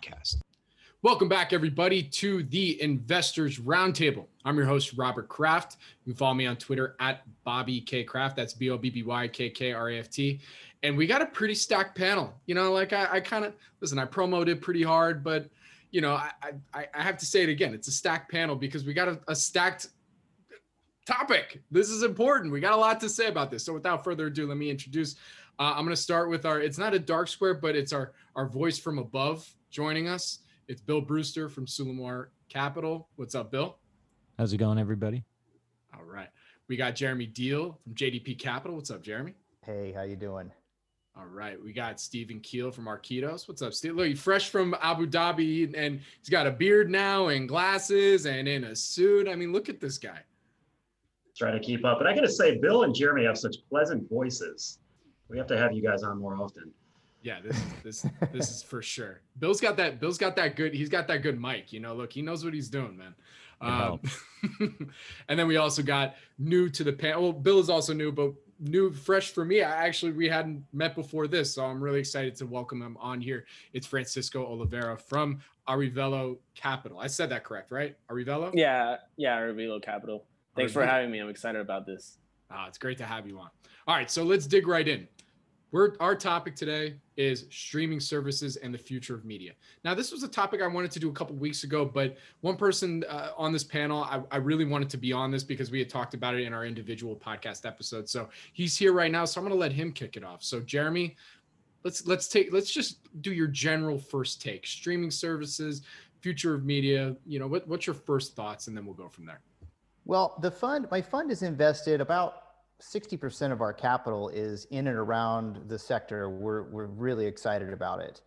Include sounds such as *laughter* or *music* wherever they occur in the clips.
podcast. Welcome back, everybody, to the Investors Roundtable. I'm your host, Robert Kraft. You can follow me on Twitter at Bobby K Kraft. That's B O B B Y K K R A F T. And we got a pretty stacked panel. You know, like I, I kind of listen, I promoted pretty hard, but you know, I, I, I have to say it again. It's a stacked panel because we got a, a stacked topic. This is important. We got a lot to say about this. So without further ado, let me introduce. Uh, I'm going to start with our. It's not a dark square, but it's our our voice from above joining us. It's Bill Brewster from Sullimar Capital. What's up, Bill? How's it going, everybody? All right. We got Jeremy Deal from JDP Capital. What's up, Jeremy? Hey, how you doing? All right. We got Steven Kiel from Arquitos. What's up, Steve? Look, he's fresh from Abu Dhabi and he's got a beard now and glasses and in a suit. I mean, look at this guy. Try to keep up. But I got to say, Bill and Jeremy have such pleasant voices. We have to have you guys on more often. Yeah, this is this this is for sure. Bill's got that. Bill's got that good. He's got that good mic. You know, look, he knows what he's doing, man. Um, *laughs* and then we also got new to the panel. Well, Bill is also new, but new, fresh for me. I actually we hadn't met before this, so I'm really excited to welcome him on here. It's Francisco Olivera from Arevilo Capital. I said that correct, right? Arevilo. Yeah, yeah, Arevilo Capital. Thanks Arevilo. for having me. I'm excited about this. Ah, it's great to have you on. All right, so let's dig right in. We're, our topic today is streaming services and the future of media. Now, this was a topic I wanted to do a couple weeks ago, but one person uh, on this panel, I, I, really wanted to be on this because we had talked about it in our individual podcast episodes. So he's here right now, so I'm going to let him kick it off. So, Jeremy, let's let's take let's just do your general first take: streaming services, future of media. You know, what, what's your first thoughts, and then we'll go from there. Well, the fund, my fund is invested about 60% of our capital is in and around the sector. We're, we're really excited about it.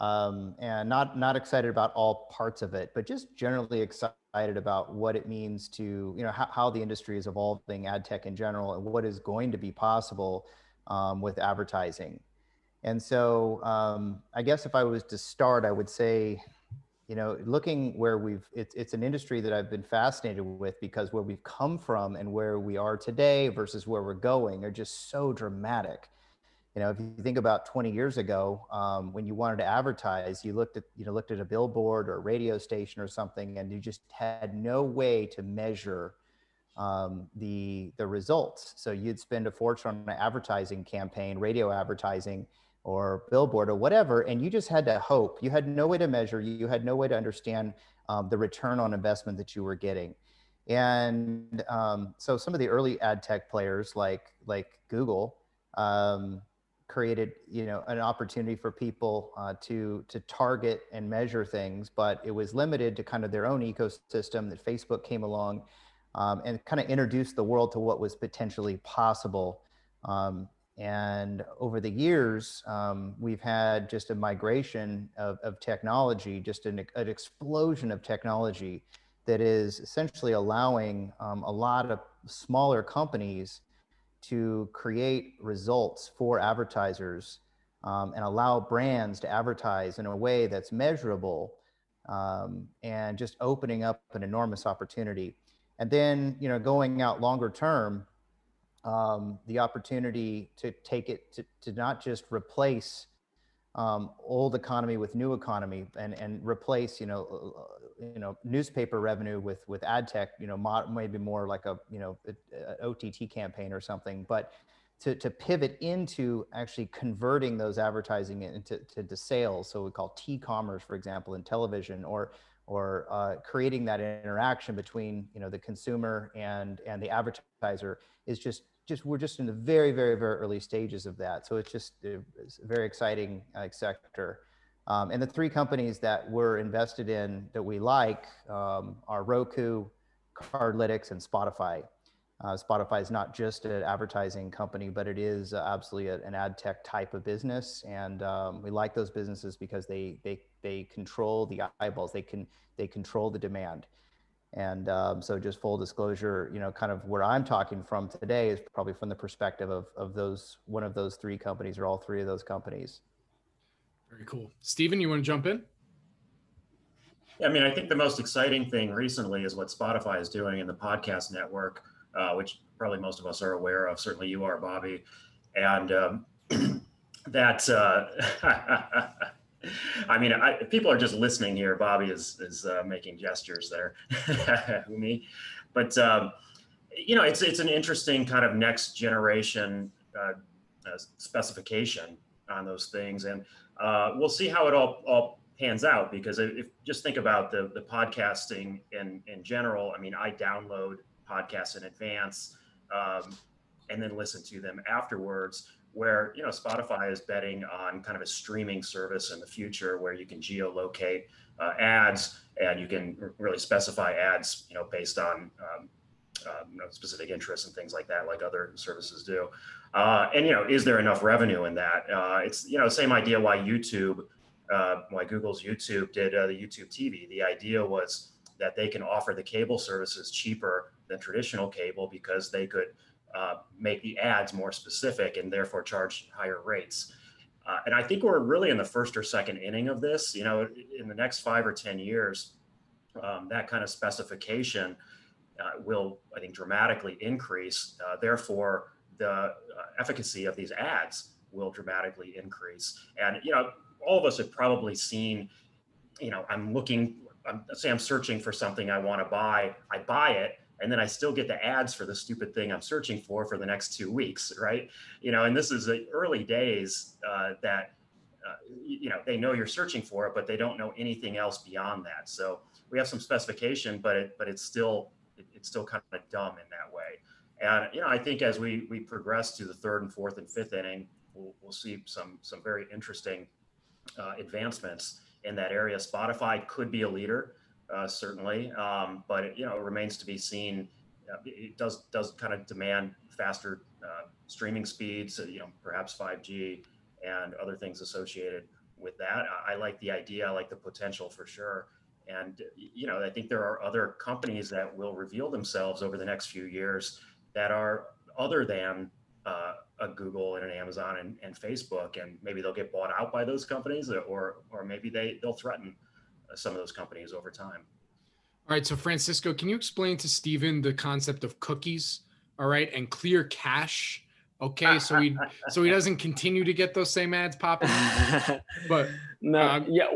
Um, and not, not excited about all parts of it, but just generally excited about what it means to, you know, how, how the industry is evolving, ad tech in general, and what is going to be possible um, with advertising. And so um, I guess if I was to start, I would say you know, looking where we've, it's, it's an industry that I've been fascinated with because where we've come from and where we are today versus where we're going are just so dramatic. You know, if you think about 20 years ago, um, when you wanted to advertise, you looked at, you know, looked at a billboard or a radio station or something, and you just had no way to measure um, the the results. So you'd spend a fortune on an advertising campaign, radio advertising, or billboard or whatever, and you just had to hope. You had no way to measure. You had no way to understand um, the return on investment that you were getting. And um, so some of the early ad tech players, like like Google, um, created you know an opportunity for people uh, to to target and measure things, but it was limited to kind of their own ecosystem. That Facebook came along um, and kind of introduced the world to what was potentially possible. And over the years, um, we've had just a migration of, of technology, just an, an, explosion of technology that is essentially allowing um, a lot of smaller companies to create results for advertisers um, and allow brands to advertise in a way that's measurable um, and just opening up an enormous opportunity. And then, you know, going out longer term, um, the opportunity to take it to, to not just replace um, old economy with new economy and, and replace, you know, uh, uh you know, newspaper revenue with, with ad tech, you know, maybe more like a, you know, OTT campaign or something, but to, to pivot into actually converting those advertising into to, to sales. So we call T-commerce, for example, in television or, or uh, creating that interaction between, you know, the consumer and, and the advertiser is just just we're just in the very very very early stages of that so it's just it's a very exciting uh, sector um, and the three companies that we're invested in that we like um, are roku cardlytics and spotify Uh, Spotify is not just an advertising company, but it is uh, absolutely a, an ad tech type of business, and um, we like those businesses because they they they control the eyeballs. They can they control the demand. And um, so, just full disclosure, you know, kind of where I'm talking from today is probably from the perspective of of those one of those three companies or all three of those companies. Very cool. Steven, you want to jump in? I mean, I think the most exciting thing recently is what Spotify is doing in the podcast network, uh, which probably most of us are aware of. Certainly, you are, Bobby, and um, *clears throat* that. Uh, *laughs* *laughs* I mean, I, people are just listening here. Bobby is is uh, making gestures there, *laughs* me, but um, you know, it's it's an interesting kind of next generation uh, uh, specification on those things, and uh, we'll see how it all all pans out. Because if, if just think about the the podcasting in in general, I mean, I download podcasts in advance. Um, and then listen to them afterwards where you know Spotify is betting on kind of a streaming service in the future where you can geolocate uh, ads and you can really specify ads you know based on um, um, you know, specific interests and things like that like other services do. Uh, and you know is there enough revenue in that? Uh, it's you know same idea why youtube uh, why google's youtube did uh, the youtube tv the idea was that they can offer the cable services cheaper than traditional cable because they could uh, make the ads more specific and therefore charge higher rates. Uh, and I think we're really in the first or second inning of this. You know, in the next five or 10 years, um, that kind of specification uh, will, I think, dramatically increase. Uh, therefore, the uh, efficacy of these ads will dramatically increase. And, you know, all of us have probably seen, you know, I'm looking, I'm, say I'm searching for something I want to buy, I buy it and then I still get the ads for the stupid thing I'm searching for for the next two weeks, right? You know, and this is the early days uh, that uh, you know they know you're searching for it, but they don't know anything else beyond that. So we have some specification, but it but it's still it, it's still kind of dumb in that way. And you know, I think as we we progress to the third and fourth and fifth inning, we'll, we'll see some some very interesting uh, advancements in that area. Spotify could be a leader uh, certainly. Um, but it, you know, it remains to be seen. Uh, it does does kind of demand faster uh, streaming speeds, you know, perhaps 5G and other things associated with that. I, I, like the idea. I like the potential for sure. And you know, I think there are other companies that will reveal themselves over the next few years that are other than uh, a Google and an Amazon and, and Facebook, and maybe they'll get bought out by those companies, or or maybe they they'll threaten some of those companies over time. All right. So, Francisco, can you explain to Steven the concept of cookies? All right. And clear cache. Okay. So he *laughs* so he doesn't continue to get those same ads popping. *laughs* but no, um, yeah.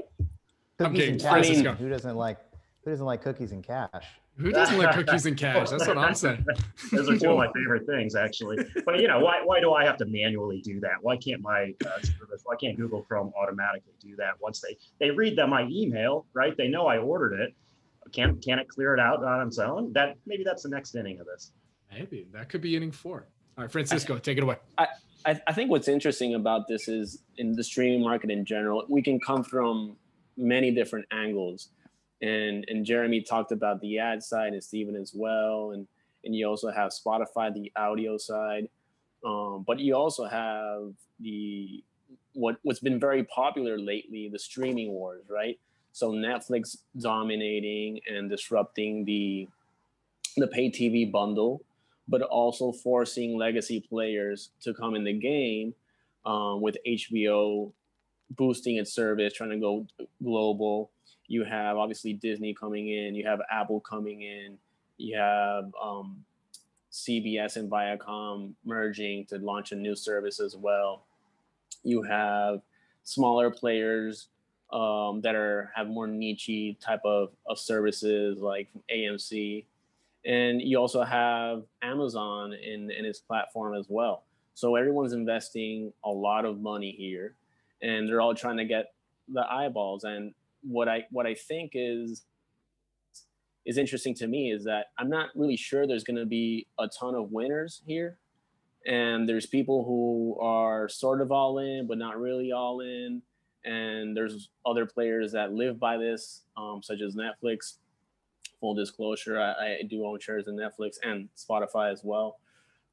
I'm kidding. Francisco. Who doesn't like who doesn't like cookies and cash? Who doesn't like *laughs* cookies and cash? That's what I'm saying. *laughs* Those are two of my favorite things, actually. But you know, why why do I have to manually do that? Why can't my uh, service? Why can't Google Chrome automatically do that once they they read that my email, right? They know I ordered it. Can can it clear it out on its own? That maybe that's the next inning of this. Maybe that could be inning four. All right, Francisco, I, take it away. I, I I think what's interesting about this is in the streaming market in general, we can come from many different angles and and Jeremy talked about the ad side and Steven as well, and and you also have Spotify, the audio side, um, but you also have the what what's been very popular lately, the streaming wars, right? So Netflix dominating and disrupting the the pay TV bundle, but also forcing legacy players to come in the game um, with HBO boosting its service, trying to go global you have obviously Disney coming in, you have Apple coming in, you have um, CBS and Viacom merging to launch a new service as well. You have smaller players um, that are have more niche type of, of services like AMC. And you also have Amazon in, in its platform as well. So everyone's investing a lot of money here and they're all trying to get the eyeballs. And what I what I think is is interesting to me is that I'm not really sure there's going to be a ton of winners here, and there's people who are sort of all in but not really all in, and there's other players that live by this, um, such as Netflix. full disclosure, I, I do own shares in Netflix and Spotify as well.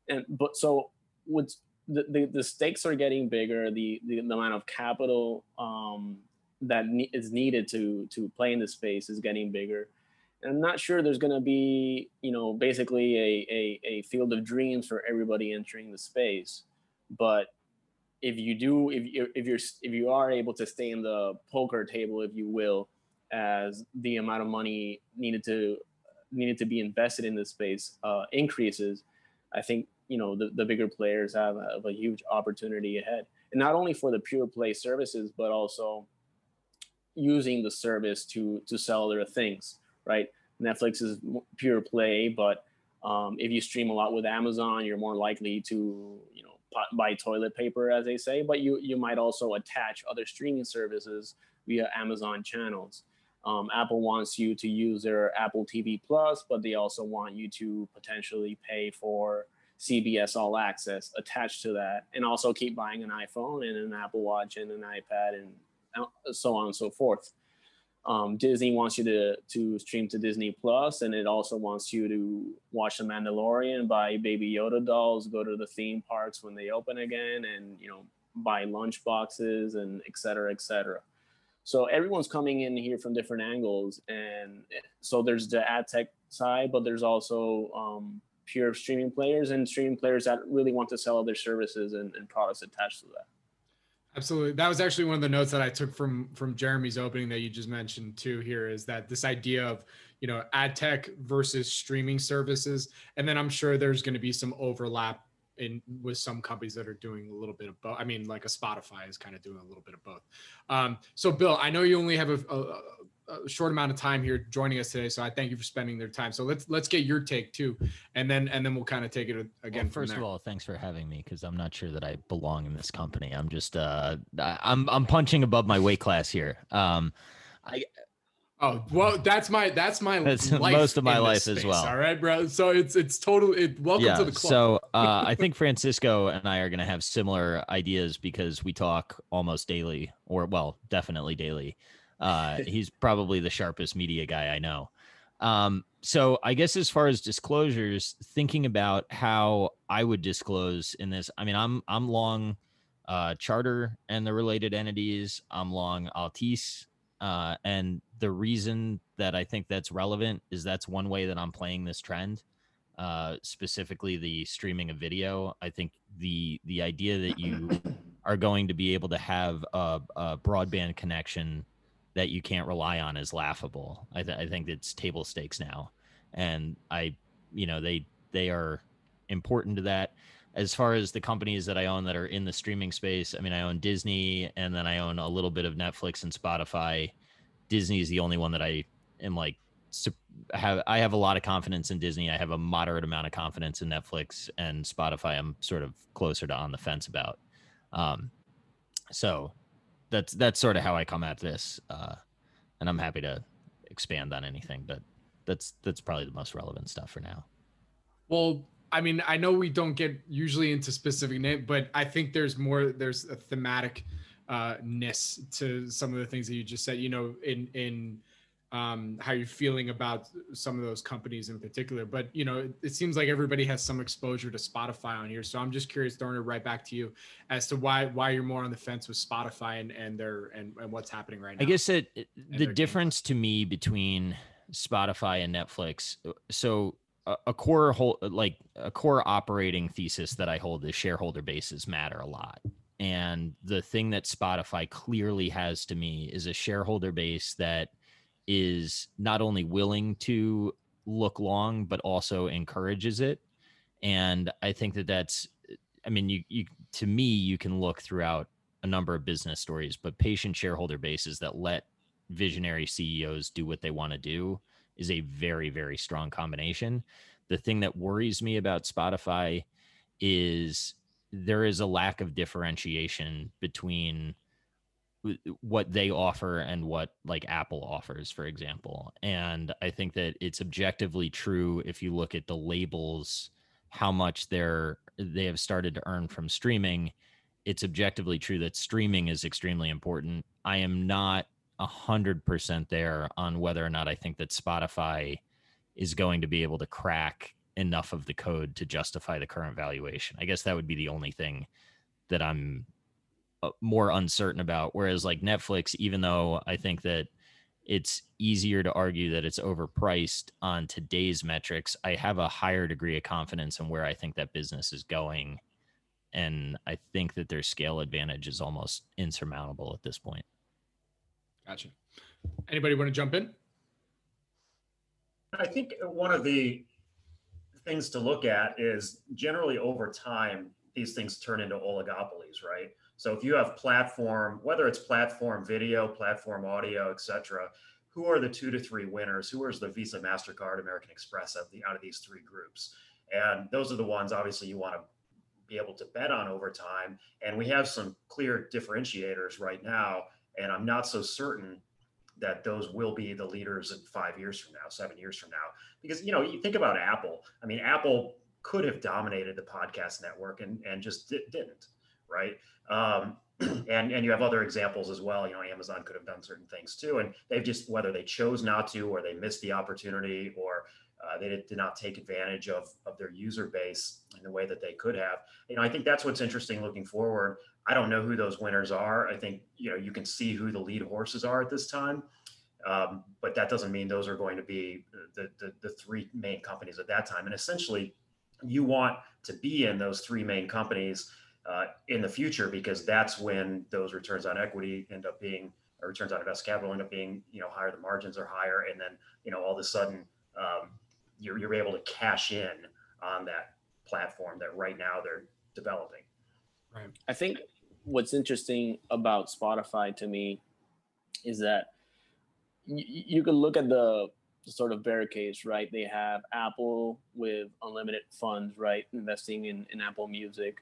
And but so what's the, the, the stakes are getting bigger. The, the, the amount of capital um, that ne- is needed to to play in the space is getting bigger. And I'm not sure there's going to be, you know, basically a, a, a field of dreams for everybody entering the space. But if you do, if you if you're if you are able to stay in the poker table, if you will, as the amount of money needed to needed to be invested in this space uh, increases, I think you know the, the bigger players have, have a huge opportunity ahead, and not only for the pure play services, but also using the service to to sell their things. Right, Netflix is pure play, but um, if you stream a lot with Amazon, you're more likely to you know buy toilet paper, as they say. But you you might also attach other streaming services via Amazon channels. Um, Apple wants you to use their Apple TV Plus, but they also want you to potentially pay for CBS All Access attached to that, and also keep buying an iPhone and an Apple Watch and an iPad and so on and so forth. Um, Disney wants you to to stream to Disney Plus, and it also wants you to watch The Mandalorian, buy Baby Yoda dolls, go to the theme parks when they open again, and you know buy lunch boxes and et cetera, et cetera. So everyone's coming in here from different angles, and so there's the ad tech side, but there's also um, pure streaming players and streaming players that really want to sell other services and, and products attached to that. Absolutely. That was actually one of the notes that I took from from Jeremy's opening that you just mentioned too here is that this idea of, you know, ad tech versus streaming services. And then I'm sure there's going to be some overlap in with some companies that are doing a little bit of both. I mean, like a Spotify is kind of doing a little bit of both. Um, so Bill, I know you only have a, a, a short amount of time here joining us today, so I thank you for spending their time. So let's let's get your take too, and then and then we'll kind of take it again. Well, first of all, thanks for having me because I'm not sure that I belong in this company. I'm just uh, I'm I'm punching above my weight class here. Um, I Oh well, that's my that's my that's most of my life space, as well. All right, bro. So it's it's total. It welcome yeah, to the club. So uh, *laughs* I think Francisco and I are going to have similar ideas because we talk almost daily, or well, definitely daily. Uh, *laughs* he's probably the sharpest media guy I know. Um, so I guess as far as disclosures, thinking about how I would disclose in this, I mean, I'm I'm long uh, Charter and the related entities. I'm long Altice, uh, and the reason that I think that's relevant is that's one way that I'm playing this trend. Uh, specifically the streaming of video. I think the the idea that you *clears throat* are going to be able to have a, a broadband connection that you can't rely on is laughable. I, th- I think it's table stakes now, and I, you know, they they are important to that. As far as the companies that I own that are in the streaming space, I mean, I own Disney, and then I own a little bit of Netflix and Spotify. Disney is the only one that I am like have. I have a lot of confidence in Disney. I have a moderate amount of confidence in Netflix and Spotify. I'm sort of closer to on the fence about. Um, so that's that's sort of how I come at this, uh, and I'm happy to expand on anything, but that's that's probably the most relevant stuff for now. Well, I mean, I know we don't get usually into specific name, but I think there's more. There's a thematic uh, ness to some of the things that you just said. You know, in in um, how you're feeling about some of those companies in particular. But you know, it, it, seems like everybody has some exposure to Spotify on here. So I'm just curious, throwing it right back to you as to why why you're more on the fence with Spotify and and their and, and what's happening right now. I guess that the difference to me between Spotify and Netflix. So a, a core whole like a core operating thesis that I hold is shareholder bases matter a lot. And the thing that Spotify clearly has to me is a shareholder base that is not only willing to look long but also encourages it. And i think that that's i mean you, you to me you can look throughout a number of business stories but patient shareholder bases that let visionary ceos do what they want to do is a very very strong combination. The thing that worries me about spotify is there is a lack of differentiation between what they offer and what like Apple offers, for example. And I think that it's objectively true if you look at the labels, how much they're they have started to earn from streaming. It's objectively true that streaming is extremely important. I am not a hundred percent there on whether or not I think that Spotify is going to be able to crack enough of the code to justify the current valuation. I guess that would be the only thing that I'm Uh, more uncertain about. Whereas like Netflix, even though I think that it's easier to argue that it's overpriced on today's metrics, I have a higher degree of confidence in where I think that business is going. And I think that their scale advantage is almost insurmountable at this point. Gotcha. Anybody want to jump in? I think one of the things to look at is generally over time, these things turn into oligopolies, right? So if you have platform, whether it's platform video, platform audio, etc., who are the two to three winners? Who is the Visa, Mastercard, American Express of the out of these three groups? And those are the ones obviously you want to be able to bet on over time. And we have some clear differentiators right now. And I'm not so certain that those will be the leaders in five years from now, seven years from now. Because you know, you think about Apple. I mean, Apple could have dominated the podcast network and and just di- didn't, right? Um, *clears throat* and and you have other examples as well. You know, Amazon could have done certain things too, and they've just whether they chose not to, or they missed the opportunity, or uh, they did, did, not take advantage of of their user base in the way that they could have. You know, I think that's what's interesting looking forward. I don't know who those winners are. I think you know you can see who the lead horses are at this time, um, but that doesn't mean those are going to be the, the the three main companies at that time. And essentially, you want to be in those three main companies uh, in the future because that's when those returns on equity end up being or returns on invested capital end up being you know higher. The margins are higher, and then you know all of a sudden um, you're you're able to cash in on that platform that right now they're developing. Right. I think what's interesting about Spotify to me is that y- you can look at the sort of bear case, right? They have Apple with unlimited funds, right, investing in, in Apple Music,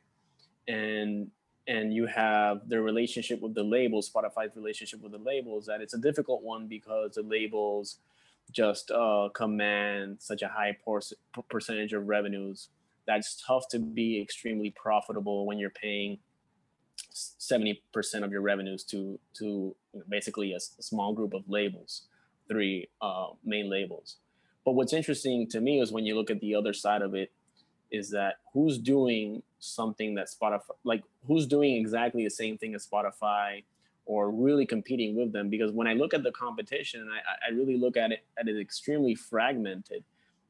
and and you have their relationship with the labels, Spotify's relationship with the labels. That it's a difficult one because the labels just uh, command such a high por- percentage of revenues. That's tough to be extremely profitable when you're paying 70% of your revenues to to basically a, a small group of labels three uh, main labels but what's interesting to me is when you look at the other side of it is that who's doing something that spotify like who's doing exactly the same thing as spotify or really competing with them because when i look at the competition i, I really look at it at it extremely fragmented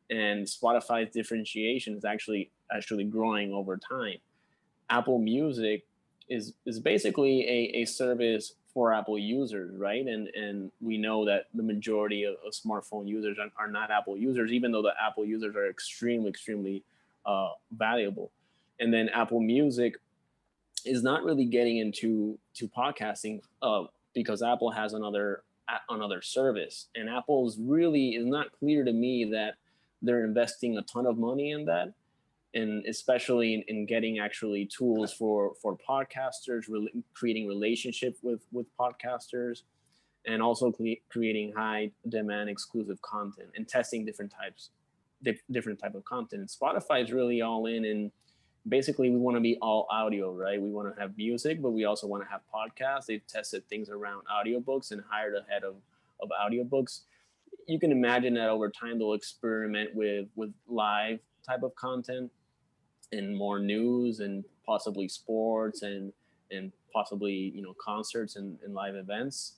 and spotify's differentiation is actually actually growing over time apple music is is basically a, a service for Apple users, right? And and we know that the majority of, of smartphone users are, are, not Apple users, even though the Apple users are extremely, extremely uh, valuable. And then Apple Music is not really getting into to podcasting uh, because Apple has another another service, and Apple's really is not clear to me that they're investing a ton of money in that. And especially in, in getting actually tools for for podcasters re- creating relationship with with podcasters and also cre- creating high demand exclusive content and testing different types different type of content. And spotify is really all in and basically we want to be all audio right? We want to have music but we also want to have podcasts. They've tested things around audiobooks and hired a head of of audiobooks. You can imagine that over time they'll experiment with with live type of content and more news and possibly sports and and possibly you know concerts and, and live events.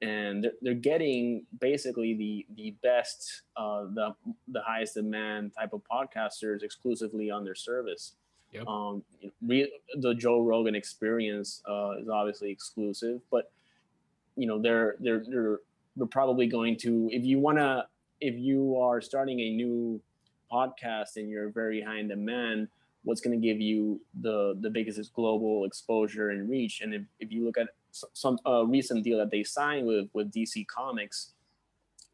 And they're, they're getting basically the the best uh, the the highest demand type of podcasters exclusively on their service yep. um, re, the joe rogan experience uh, is obviously exclusive but you know they're they're they're, they're probably going to if you want to if you are starting a new podcast and you're very high in demand what's going to give you the the biggest global exposure and reach. And if, if you look at some uh, recent deal that they signed with with DC Comics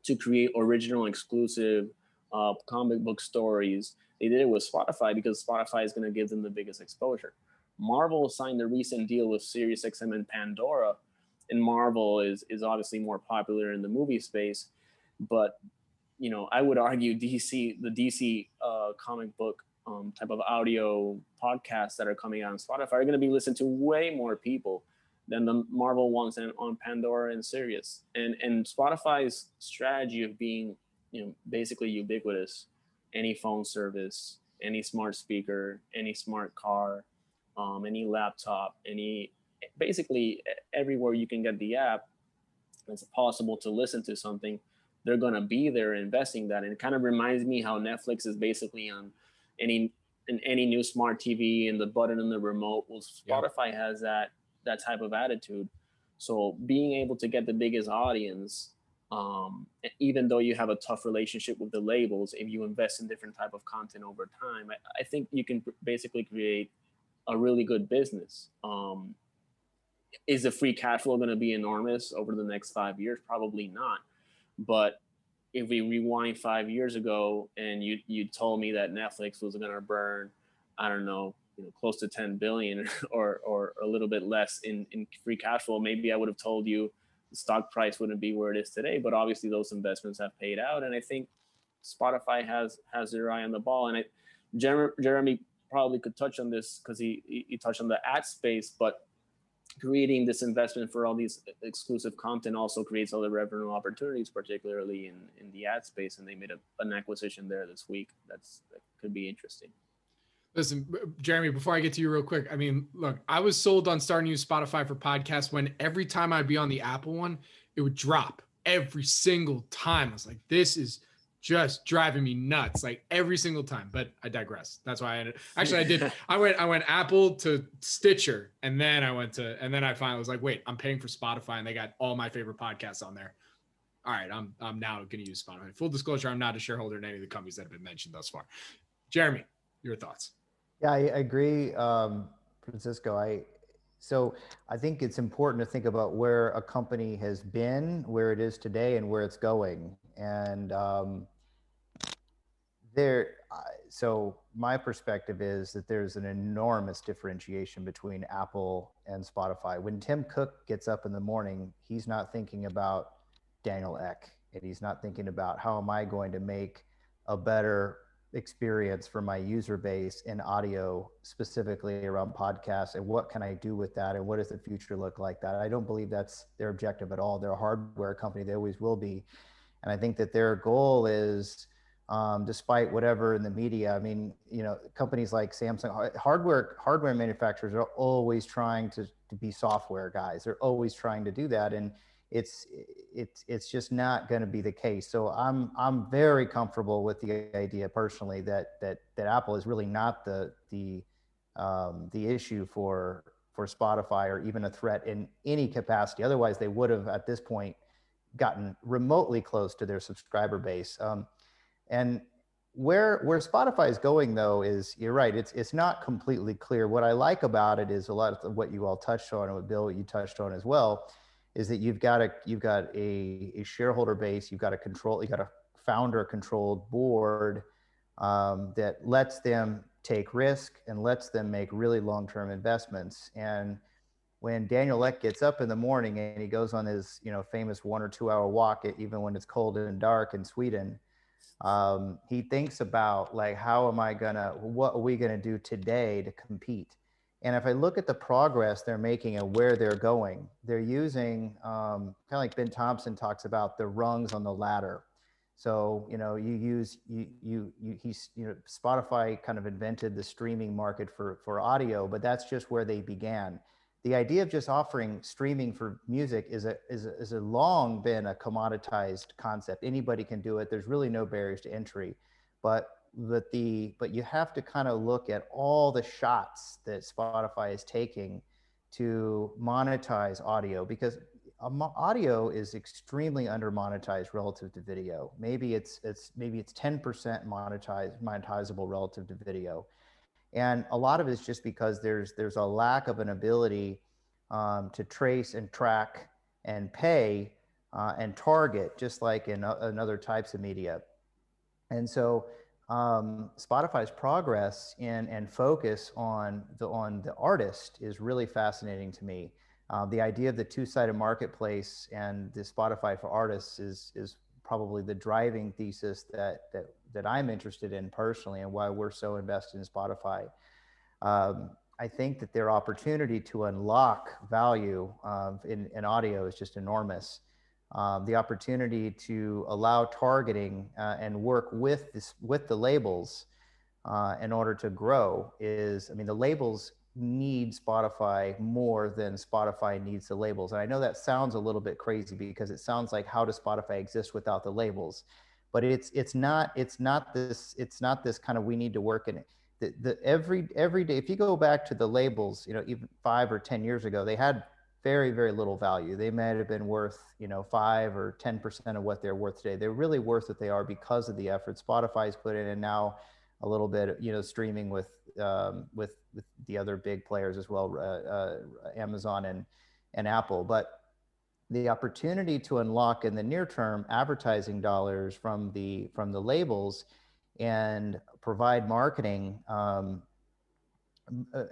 to create original exclusive uh, comic book stories, they did it with Spotify because Spotify is going to give them the biggest exposure. Marvel signed a recent deal with SiriusXM and Pandora, and Marvel is is obviously more popular in the movie space, but you know I would argue DC the DC uh, comic book um, type of audio podcasts that are coming out on Spotify are going to be listened to way more people than the Marvel ones and on Pandora and Sirius. And and Spotify's strategy of being you know basically ubiquitous. Any phone service, any smart speaker, any smart car, um, any laptop, any basically everywhere you can get the app, it's possible to listen to something. They're gonna be there investing that, and it kind of reminds me how Netflix is basically on any in any new smart TV and the button and the remote. Well, Spotify yeah. has that that type of attitude. So being able to get the biggest audience, um, even though you have a tough relationship with the labels, if you invest in different type of content over time, I, I think you can basically create a really good business. Um, is the free cash flow going to be enormous over the next five years? Probably not. But if we rewind five years ago and you you told me that Netflix was going to burn, I don't know, you know, close to 10 billion *laughs* or or a little bit less in in free cash flow, maybe I would have told you stock price wouldn't be where it is today. But obviously, those investments have paid out, and I think Spotify has has their eye on the ball. And I, Jeremy probably could touch on this because he he touched on the ad space, but creating this investment for all these exclusive content also creates other revenue opportunities, particularly in, in the ad space. And they made a, an acquisition there this week. That's that could be interesting. Listen, Jeremy, before I get to you real quick, I mean, look, I was sold on starting to use Spotify for podcasts when every time I'd be on the Apple one, it would drop every single time. I was like, this is just driving me nuts like every single time but i digress. That's why i ended actually i did *laughs* i went i went apple to stitcher and then i went to and then i finally was like wait i'm paying for spotify and they got all my favorite podcasts on there. All right i'm i'm now going to use spotify. Full disclosure i'm not a shareholder in any of the companies that have been mentioned thus far. Jeremy your thoughts yeah i, agree um, francisco i so I think it's important to think about where a company has been, where it is today, and where it's going. And um, there so my perspective is that there's an enormous differentiation between apple and spotify when tim cook gets up in the morning he's not thinking about daniel ek and he's not thinking about how am i going to make a better experience for my user base in audio specifically around podcasts and what can i do with that and what does the future look like that i don't believe that's their objective at all they're a hardware company they always will be and i think that their goal is um, despite whatever in the media. I mean, you know, companies like Samsung, hardware hardware manufacturers are always trying to, to be software guys. They're always trying to do that, and it's it's it's just not going to be the case. So I'm I'm very comfortable with the idea personally that that that Apple is really not the the um, the issue for for Spotify or even a threat in any capacity. Otherwise, they would have at this point gotten remotely close to their subscriber base. Um, and where where Spotify is going though is you're right. It's it's not completely clear. What I like about it is a lot of what you all touched on, and what Bill you touched on as well, is that you've got a you've got a, a shareholder base. You've got a control. You got a founder controlled board um, that lets them take risk and lets them make really long term investments. And when Daniel Ek gets up in the morning and he goes on his you know famous one or two hour walk, even when it's cold and dark in Sweden um, he thinks about like how am i gonna what are we gonna do today to compete and if i look at the progress they're making and where they're going they're using um, kind of like ben thompson talks about the rungs on the ladder so you know you use you you, you he's you know spotify kind of invented the streaming market for for audio but that's just where they began the idea of just offering streaming for music is a, is a, is a long been a commoditized concept. Anybody can do it. There's really no barriers to entry, but but the but you have to kind of look at all the shots that Spotify is taking to monetize audio because audio is extremely under monetized relative to video. Maybe it's it's maybe it's 10% monetized monetizable relative to video and a lot of it is just because there's there's a lack of an ability um, to trace and track and pay uh, and target just like in, uh, in other types of media and so um, spotify's progress in and focus on the on the artist is really fascinating to me uh, the idea of the two-sided marketplace and the spotify for artists is is probably the driving thesis that that that I'm interested in personally, and why we're so invested in Spotify. Um, I think that their opportunity to unlock value um, in, in audio is just enormous. Um, the opportunity to allow targeting uh, and work with this with the labels uh, in order to grow is i mean the labels need spotify more than spotify needs the labels. And i know that sounds a little bit crazy because it sounds like how does spotify exist without the labels? But it's it's not it's not this it's not this kind of we need to work in it. The, the every every day if you go back to the labels you know even five or ten years ago they had very very little value. They might have been worth you know five or ten percent of what they're worth today. They're really worth what they are because of the effort spotify's put in and now a little bit you know streaming with um, with with the other big players as well uh, uh, amazon and and apple. But the opportunity to unlock in the near term advertising dollars from the from the labels and provide marketing um,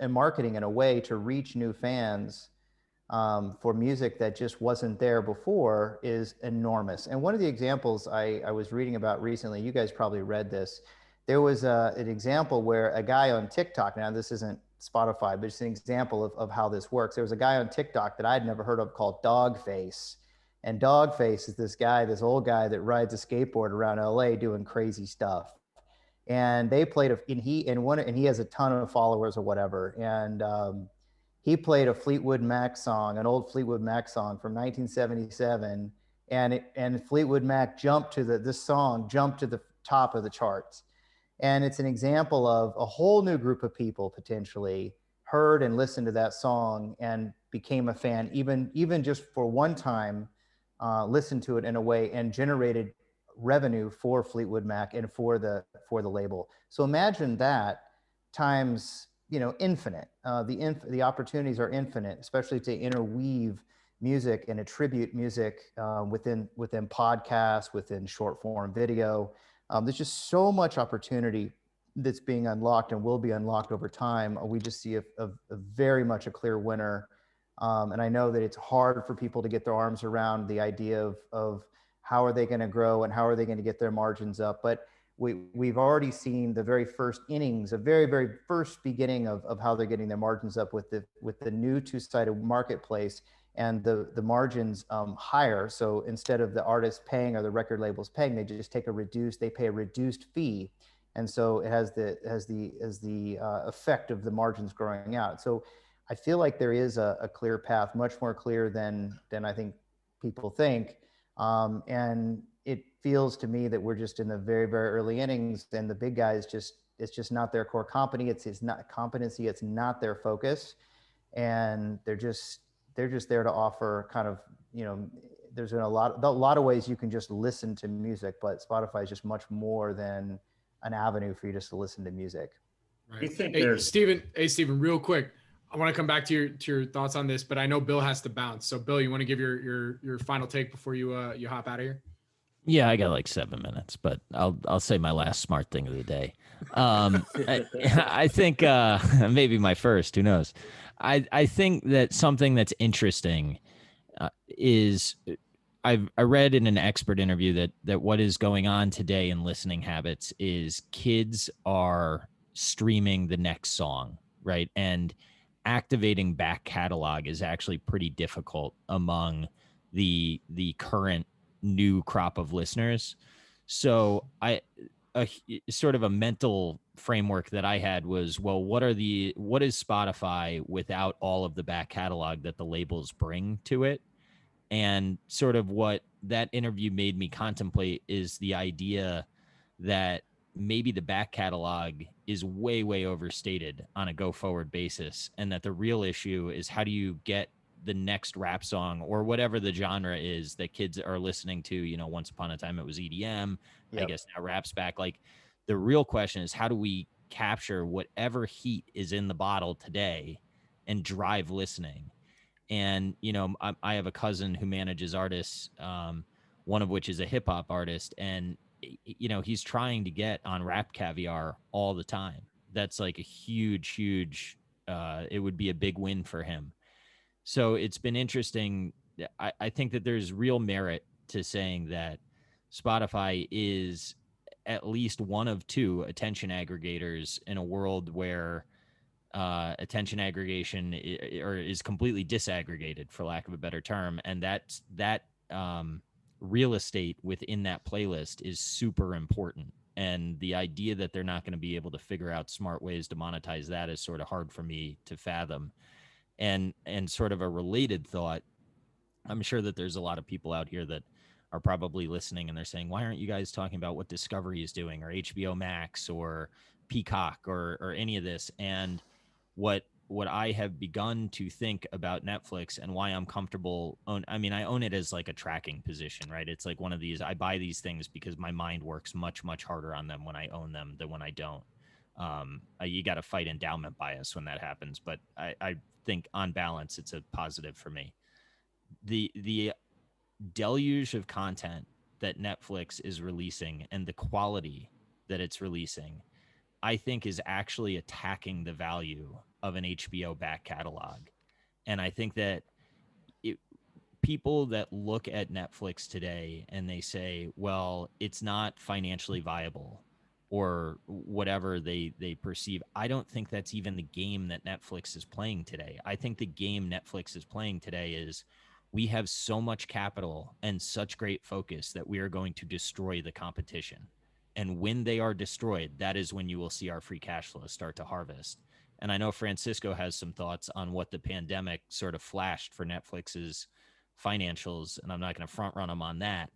and marketing in a way to reach new fans um, for music that just wasn't there before is enormous. And one of the examples I, I was reading about recently, you guys probably read this. There was a, an example where a guy on TikTok, now this isn't Spotify, but it's an example of, of how this works. There was a guy on TikTok that I'd never heard of called Dogface. And Dogface is this guy, this old guy that rides a skateboard around LA doing crazy stuff. And they played a, and he, and one, and he has a ton of followers or whatever. And, um, he played a Fleetwood Mac song, an old Fleetwood Mac song from 1977, and it, and Fleetwood Mac jumped to the this song jumped to the top of the charts, and it's an example of a whole new group of people potentially heard and listened to that song and became a fan, even even just for one time, uh, listened to it in a way and generated revenue for Fleetwood Mac and for the for the label. So imagine that times you know infinite. Uh, the inf- the opportunities are infinite especially to interweave music and attribute music uh, within within podcasts within short form video. Um, there's just so much opportunity that's being unlocked and will be unlocked over time. We just see a, a, a very much a clear winner. Um, and i know that it's hard for people to get their arms around the idea of, of how are they going to grow and how are they going to get their margins up but we, we've already seen the very first innings, a very, very first beginning of, of how they're getting their margins up with the, with the new two-sided marketplace and the, the margins um, higher. So instead of the artist paying or the record labels paying, they just take a reduced, they pay a reduced fee. And so it has the, has the, has the uh, effect of the margins growing out. So I feel like there is a, a clear path, much more clear than, than I think people think. Um, and feels to me that we're just in the very very early innings and the big guys just it's just not their core competency it's, it's not competency it's not their focus. And they're just they're just there to offer kind of you know there's been a lot a lot of ways you can just listen to music but spotify is just much more than an avenue for you just to listen to music. Right. think hey, there's Steven hey Steven real quick I want to come back to your to your thoughts on this but I know Bill has to bounce. So Bill you want to give your your your final take before you uh you hop out of here yeah, I got like seven minutes, but I'll I'll say my last smart thing of the day. Um, I, *laughs* I, think uh, *laughs* maybe my first. Who knows? I I think that something that's interesting uh, is I've I read in an expert interview that that what is going on today in listening habits is kids are streaming the next song, right? And activating back catalog is actually pretty difficult among the the current new crop of listeners. So I a sort of a mental framework that I had was, well, what are the what is Spotify without all of the back catalog that the labels bring to it? And sort of what that interview made me contemplate is the idea that maybe the back catalog is way way overstated on a go forward basis and that the real issue is how do you get the next rap song or whatever the genre is that kids are listening to. You know, once upon a time it was EDM. Yep. I guess now rap's back. Like the real question is how do we capture whatever heat is in the bottle today and drive listening? And you know, I, I have a cousin who manages artists, um, one of which is a hip hop artist, and you know he's trying to get on Rap Caviar all the time. That's like a huge, huge. Uh, it would be a big win for him so it's been interesting. I, I think that there's real merit to saying that Spotify is at least one of two attention aggregators in a world where uh, attention aggregation is, or is completely disaggregated, for lack of a better term, and that that um, real estate within that playlist is super important. And the idea that they're not going to be able to figure out smart ways to monetize that is sort of hard for me to fathom. And and sort of a related thought, I'm sure that there's a lot of people out here that are probably listening and they're saying, why aren't you guys talking about what Discovery is doing or HBO Max or Peacock or or any of this? And what what I have begun to think about Netflix and why I'm comfortable own I mean I own it as like a tracking position, right? It's like one of these I buy these things because my mind works much much harder on them when I own them than when I don't. Um, you got to fight endowment bias when that happens, but I, I think on balance it's a positive for me. The the deluge of content that Netflix is releasing and the quality that it's releasing, I think is actually attacking the value of an HBO back catalog. And I think that it, people that look at Netflix today and they say, well, it's not financially viable or whatever they they perceive. I don't think that's even the game that netflix is playing today. I think the game netflix is playing today is we have so much capital and such great focus that we are going to destroy the competition. And when they are destroyed that is when you will see our free cash flow start to harvest. And I know Francisco has some thoughts on what the pandemic sort of flashed for Netflix's financials, and I'm not going to front run them on that.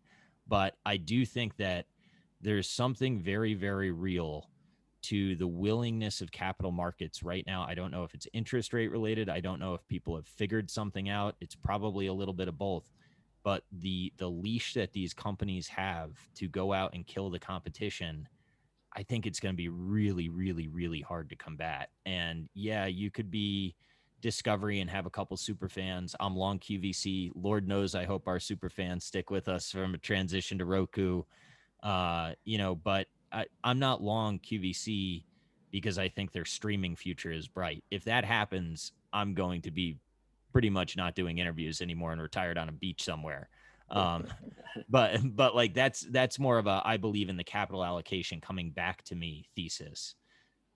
But I do think that there's something very, very real to the willingness of capital markets right now. I don't know if it's interest rate related. I don't know if people have figured something out. It's probably a little bit of both. But the the leash that these companies have to go out and kill the competition I think it's going to be really, really, really hard to combat. And yeah, you could be Discovery and have a couple super fans. I'm long QVC. Lord knows, I hope our super fans stick with us from a transition to Roku. Uh, you know, but I, I'm not long QVC because I think their streaming future is bright. If that happens, I'm going to be pretty much not doing interviews anymore and retired on a beach somewhere. Um *laughs* but but like that's that's more of a i believe in the capital allocation coming back to me thesis.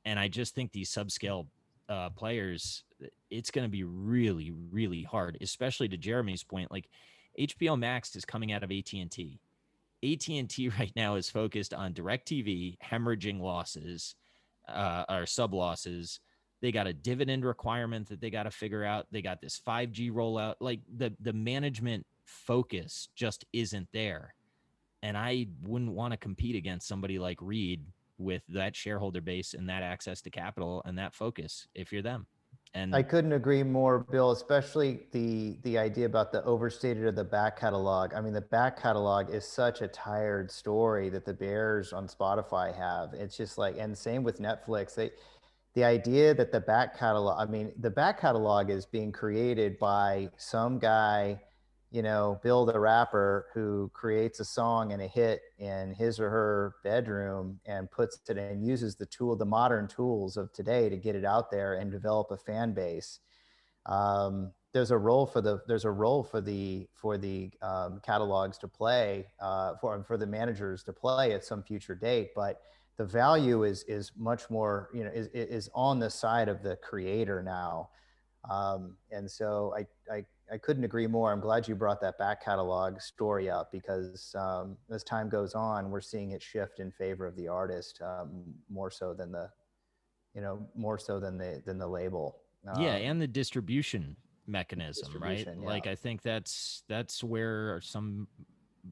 And i just think these subscale uh, players it's going to be really really hard especially to jeremy's point like hbo max is coming out of at&t at&t *laughs* right now is focused on DirecTV hemorrhaging losses uh, or sub losses they got a dividend requirement that they got to figure out they got this 5g rollout like the the management focus just isn't there. And I wouldn't want to compete against somebody like Reed with that shareholder base and that access to capital and that focus if you're them. And I couldn't agree more, Bill, especially the the idea about the overstated of the back catalog. I mean, the back catalog is such a tired story that the Bears on Spotify have. It's just like, and same with Netflix. They the idea that the back catalog, I mean, the back catalog is being created by some guy you know, Bill the rapper who creates a song and a hit in his or her bedroom and puts it and uses the tool, the modern tools of today to get it out there and develop a fan base. Um, there's a role for the there's a role for the for the um, catalogs to play uh, for for the managers to play at some future date, but the value is is much more you know is is on the side of the creator now, um, and so I I I couldn't agree more. I'm glad you brought that back catalog story up because um, as time goes on, we're seeing it shift in favor of the artist um, more so than the, you know, more so than the than the label. Um, yeah, and the distribution mechanism, distribution, right? Yeah. Like I think that's that's where some,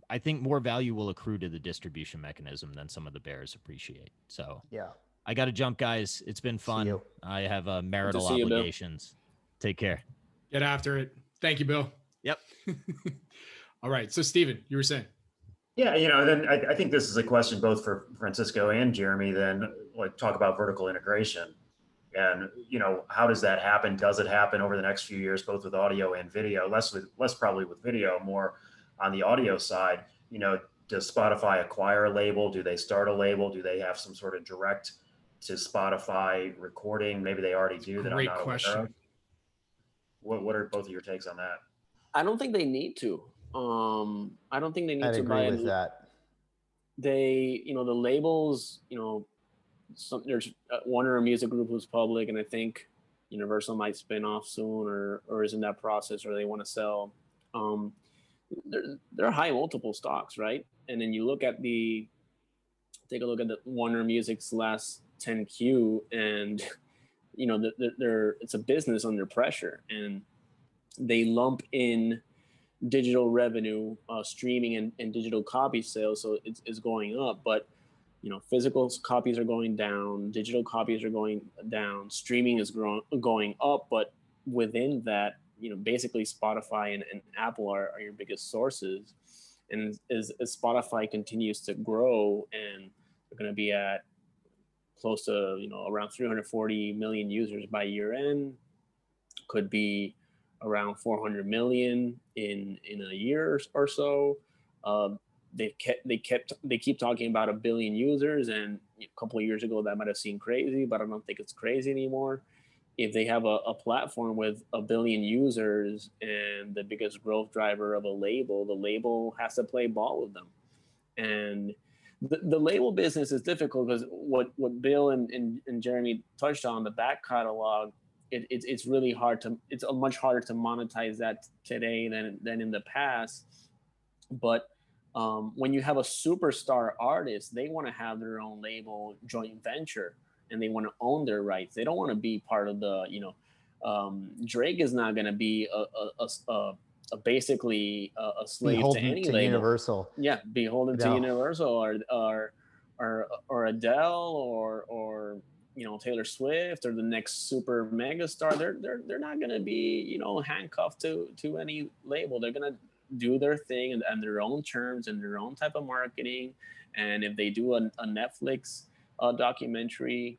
I think more value will accrue to the distribution mechanism than some of the bears appreciate. So yeah, I got to jump, guys. It's been fun. I have uh, marital obligations. You, Take care. Get after it. Thank you, Bill. Yep. *laughs* All right. So, Steven, you were saying. Yeah, you know, then I, I, think this is a question both for Francisco and Jeremy. Then, like, talk about vertical integration, and you know, how does that happen? Does it happen over the next few years, both with audio and video? Less with less probably with video, more on the audio side. You know, does Spotify acquire a label? Do they start a label? Do they have some sort of direct to Spotify recording? Maybe they already do. That Great I'm not question. Aware of. What What are both of your takes on that? I don't think they need to. Um, I don't think they need I'd to agree buy with that. They, you know, the labels, you know, some, there's uh, Warner Music Group who's public, and I think Universal might spin off soon, or or is in that process, or they want to sell. Um, they're, they're high multiple stocks, right? And then you look at the, take a look at the Warner Music's last 10Q and, you know, they're, it's a business under pressure and they lump in digital revenue, uh, streaming and, and digital copy sales. So it's, it's going up, but you know, physical copies are going down, digital copies are going down, streaming is growing, going up, but within that, you know, basically Spotify and, and Apple are, are your biggest sources. And as, as Spotify continues to grow and they're going to be at close to, you know, around 340 million users by year end, could be around 400 million in, in a year or so. Uh, they kept they kept they keep talking about a billion users and a couple of years ago that might have seemed crazy but i don't think it's crazy anymore if they have a, a platform with a billion users and the biggest growth driver of a label, the label has to play ball with them. And the, the label business is difficult because what, what Bill and, and, and Jeremy touched on, the back catalog, it, it, it's really hard to, it's much harder to monetize that today than, than in the past. But um, when you have a superstar artist, they want to have their own label joint venture and they want to own their rights. They don't want to be part of the, you know, um, Drake is not going to be a, a, a, a basically a, slave beholden to any to label. Universal. Yeah, beholden no. to Universal or or or or Adele or or you know Taylor Swift or the next super mega star. They're they're they're not going to be you know handcuffed to to any label. They're going to do their thing and, and their own terms and their own type of marketing. And if they do a, a Netflix uh, documentary.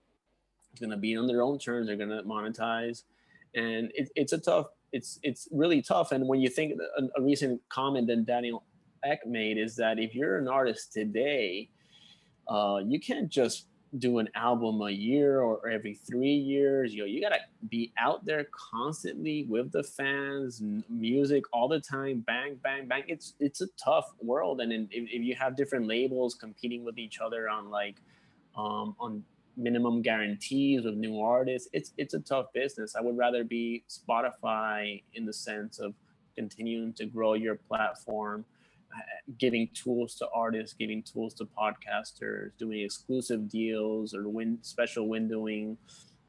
It's going to be on their own terms. They're going to monetize, and it, it's a tough. It's it's really tough. And when you think a, a recent comment that Daniel Ek made is that if you're an artist today, uh, you can't just do an album a year or every three years. You know, you gotta be out there constantly with the fans, music all the time, bang, bang, bang. It's it's a tough world, and in, if, if you have different labels competing with each other on like um, on minimum guarantees with new artists. It's it's a tough business. I would rather be Spotify in the sense of continuing to grow your platform, uh, giving tools to artists, giving tools to podcasters, doing exclusive deals or win special windowing.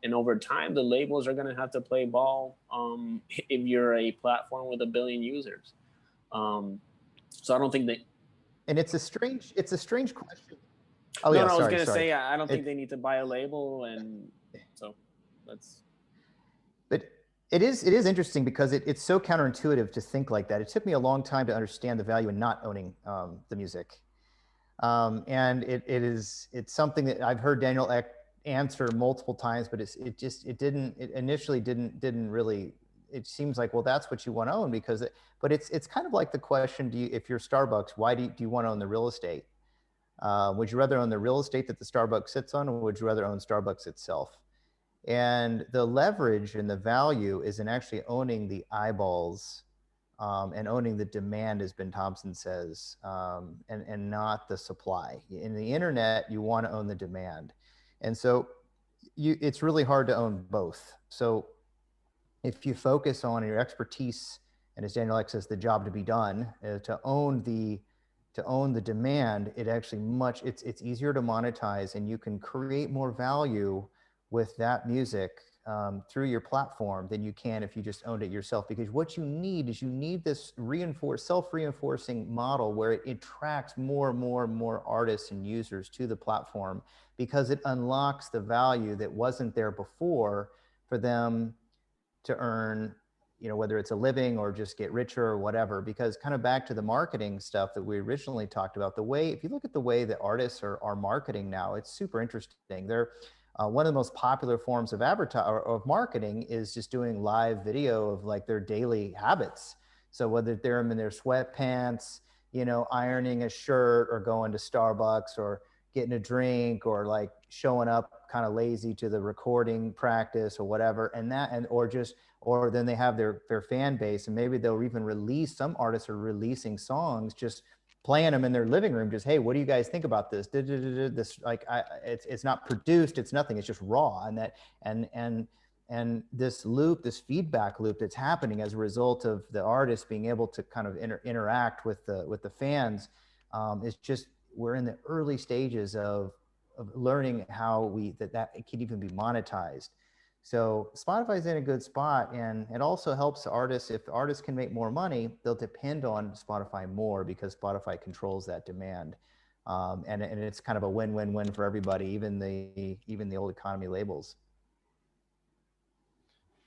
And over time, the labels are going to have to play ball um, *laughs* if you're a platform with a billion users. Um, so I don't think that. And it's a strange, it's a strange question Oh, no, yeah, no, sorry, I was going to say, I don't think it, they need to buy a label. And so that's. But it is, it is interesting because it, it's so counterintuitive to think like that. It took me a long time to understand the value in not owning um, the music. Um, and it, it is, it's something that I've heard Daniel Ek answer multiple times, but it's, it just, it didn't, it initially didn't, didn't really, it seems like, well, that's what you want to own because, it, but it's, it's kind of like the question, do you, if you're Starbucks, why do you, do you want to own the real estate? Uh, would you rather own the real estate that the Starbucks sits on, or would you rather own Starbucks itself? And the leverage and the value is in actually owning the eyeballs um, and owning the demand, as Ben Thompson says, um, and, and not the supply. In the internet, you want to own the demand. And so you, it's really hard to own both. So if you focus on your expertise, and as Daniel Ek says, the job to be done, uh, to own the to own the demand, it actually much it's it's easier to monetize, and you can create more value with that music um, through your platform than you can if you just owned it yourself. Because what you need is you need this reinforce self-reinforcing model where it attracts more and more and more artists and users to the platform because it unlocks the value that wasn't there before for them to earn you know whether it's a living or just get richer or whatever because kind of back to the marketing stuff that we originally talked about the way if you look at the way that artists are, are marketing now it's super interesting. They're uh, one of the most popular forms of advertising or of marketing is just doing live video of like their daily habits. So whether they're in their sweatpants you know ironing a shirt or going to starbucks or getting a drink or like showing up kind of lazy to the recording practice or whatever and that and or just or then they have their their fan base and maybe they'll even release some artists are releasing songs just playing them in their living room just hey what do you guys think about this this like I, it's it's not produced it's nothing it's just raw and that and and and this loop, this feedback loop that's happening as a result of the artists being able to kind of inter- interact with the with the fans um, is just we're in the early stages of of learning how we that that can even be monetized. So Spotify's in a good spot, and it also helps artists. If artists can make more money, they'll depend on Spotify more because Spotify controls that demand, um, and and it's kind of a win-win-win for everybody, even the even the old economy labels.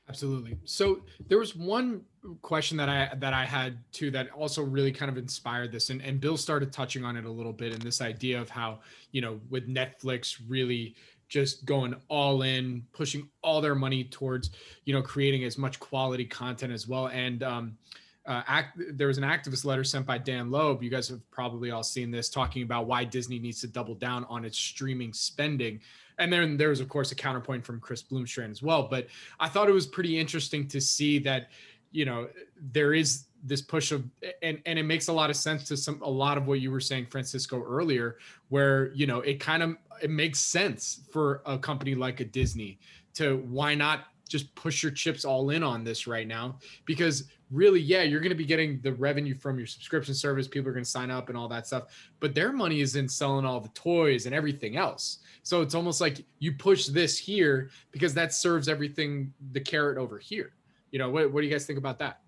Absolutely. So there was one question that I that I had too that also really kind of inspired this, and and Bill started touching on it a little bit, in this idea of how you know with Netflix really just going all in, pushing all their money towards you know creating as much quality content as well, and um, uh, act, there was an activist letter sent by Dan Loeb. You guys have probably all seen this, talking about why Disney needs to double down on its streaming spending and then there was of course a counterpoint from Chris Bloomstran as well. But I thought it was pretty interesting to see that you know there is this push of and and it makes a lot of sense to some a lot of what you were saying francisco earlier where you know it kind of it makes sense for a company like a disney to why not just push your chips all in on this right now because really yeah you're going to be getting the revenue from your subscription service people are going to sign up and all that stuff but their money is in selling all the toys and everything else so it's almost like you push this here because that serves everything the carrot over here. You know, what, what do you guys think about that?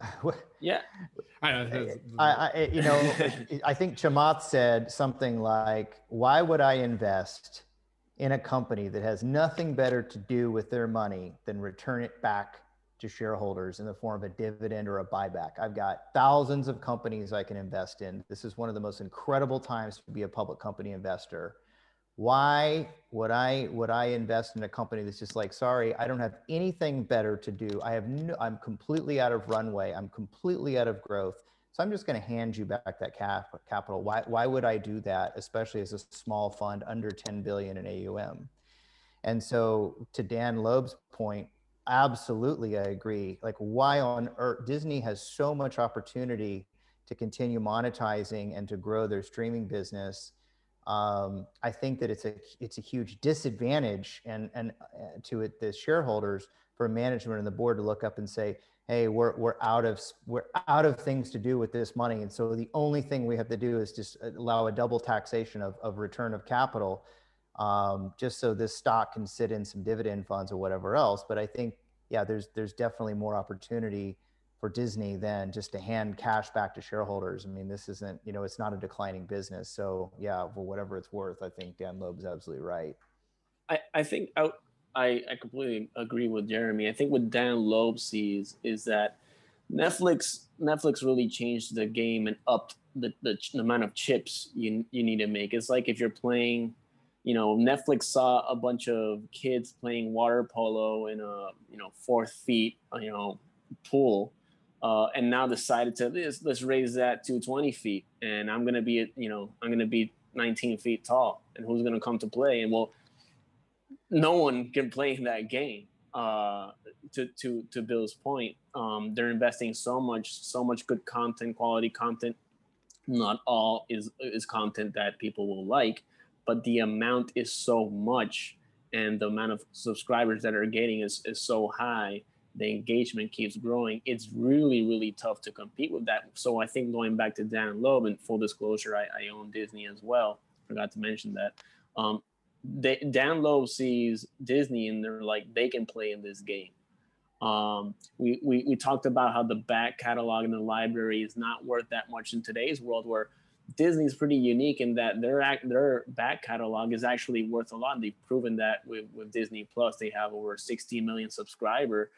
*laughs* yeah, I, I, I, you know, *laughs* I think Chamath said something like, "Why would I invest in a company that has nothing better to do with their money than return it back to shareholders in the form of a dividend or a buyback. I've got thousands of companies I can invest in. This is one of the most incredible times to be a public company investor why would I would I invest in a company that's just like, sorry, I don't have anything better to do. I have no, I'm completely out of runway. I'm completely out of growth. So I'm just going to hand you back that cap, capital. Why why would I do that, especially as a small fund under 10 billion in AUM? And so to Dan Loeb's point, absolutely I agree. Like why on earth Disney has so much opportunity to continue monetizing and to grow their streaming business um, I think that it's a it's a huge disadvantage and and uh, to it the shareholders for management and the board to look up and say, hey, we're we're out of we're out of things to do with this money, and so the only thing we have to do is just allow a double taxation of of return of capital, um, just so this stock can sit in some dividend funds or whatever else. But I think yeah, there's there's definitely more opportunity for Disney than just to hand cash back to shareholders. I mean, this isn't, you know, it's not a declining business. So yeah, for whatever it's worth, I think Dan Loeb's absolutely right. I, I think I, I, I completely agree with Jeremy. I think what Dan Loeb sees is that Netflix Netflix really changed the game and upped the, the, the amount of chips you, you need to make. It's like if you're playing, you know, Netflix saw a bunch of kids playing water polo in a, you know, four feet, you know, pool uh, and now decided to let's, let's raise that to 20 feet and i'm going to be you know i'm going to be 19 feet tall and who's going to come to play? And well no one can play in that game uh, to to to bill's point um, they're investing so much so much good content quality content. Not all is is content that people will like but the amount is so much and the amount of subscribers that are getting is, is so high the engagement keeps growing, it's really, really tough to compete with that. So I think going back to Dan Loeb, and full disclosure, I, I own Disney as well. Forgot to mention that. Um, they, Dan Loeb sees Disney and they're like, they can play in this game. Um, we, we, we talked about how the back catalog in the library is not worth that much in today's world where Disney's pretty unique in that their act, their back catalog is actually worth a lot. They've proven that with, with Disney Plus, they have over 60 million subscriber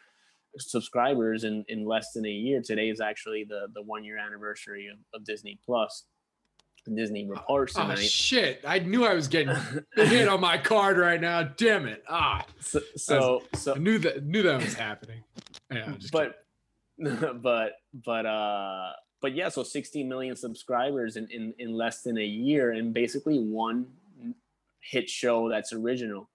subscribers in, in less than a year. Today is actually the, the one year anniversary of, of Disney Plus. Disney reports oh, tonight. Oh, shit! I knew I was getting *laughs* hit on my card right now. Damn it! Ah, so so, so I knew that knew that was happening. Yeah, but *laughs* but but uh but yeah, so 60 million subscribers in, in in less than a year, and basically one hit show that's original,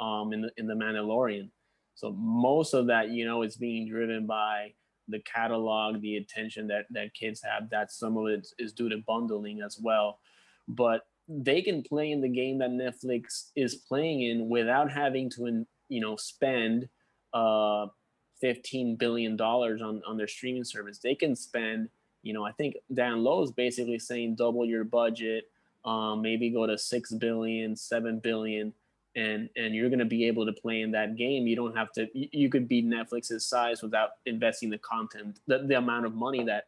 um, in the in the Mandalorian. So most of that, you know, is being driven by the catalog, the attention that that kids have. That some of it is due to bundling as well. But they can play in the game that Netflix is playing in without having to, you know spend uh 15 billion dollars on on their streaming service they can spend you know i think dan loeb is basically saying double your budget um, maybe go to 6 billion 7 billion and and you're going to be able to play in that game. You don't have to you, you could be netflix's size without investing the content the, the amount of money that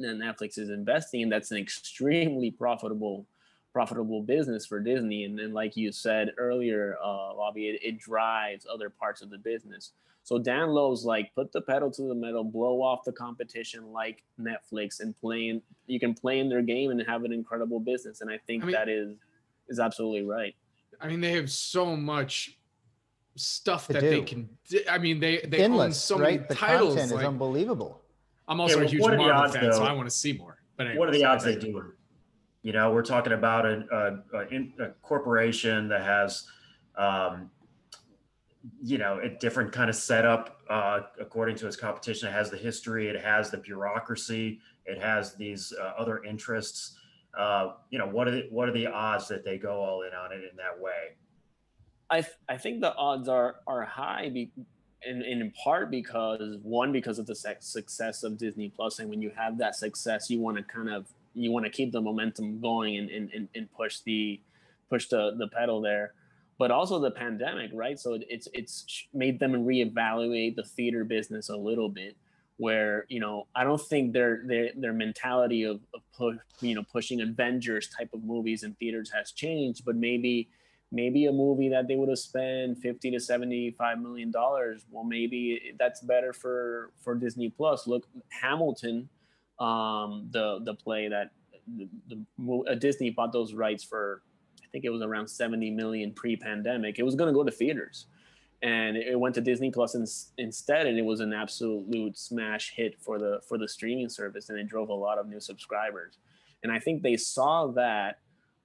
netflix is investing in. That's an extremely profitable profitable business for disney. And then like you said earlier uh Bobby, it, it drives other parts of the business. So dan loeb's like put the pedal to the metal blow off the competition like netflix and playing you can play in their game and have an incredible business. And i think I mean, that is is absolutely right I mean, they have so much stuff they that do. they can. I mean, they they Endless, own so right? many the titles. Content like, is unbelievable. I'm also yeah, a huge Marvel odds, fan, though? so I want to see more. But anyway, what are the odds they do? You know, we're talking about a, a, a, a corporation that has, um, you know, a different kind of setup uh, according to its competition. It has the history, it has the bureaucracy, it has these uh, other interests uh, you know, what are the, what are the odds that they go all in on it in that way? I th- I think the odds are are high, be- in in part because one because of the success of Disney Plus, and when you have that success, you want to kind of you want to keep the momentum going and, and and push the push the the pedal there but also the pandemic, right? So it's it's made them reevaluate the theater business a little bit where you know I don't think their their their mentality of, of push, you know pushing Avengers type of movies in theaters has changed, but maybe maybe a movie that they would have spent 50 to 75 million dollars well maybe that's better for for disney plus. Look hamilton um the the play that the, the uh, disney bought those rights for i think it was around 70 million pre-pandemic. It was going to go to theaters and it went to Disney Plus in, instead, and it was an absolute smash hit for the for the streaming service, and it drove a lot of new subscribers. And I think they saw that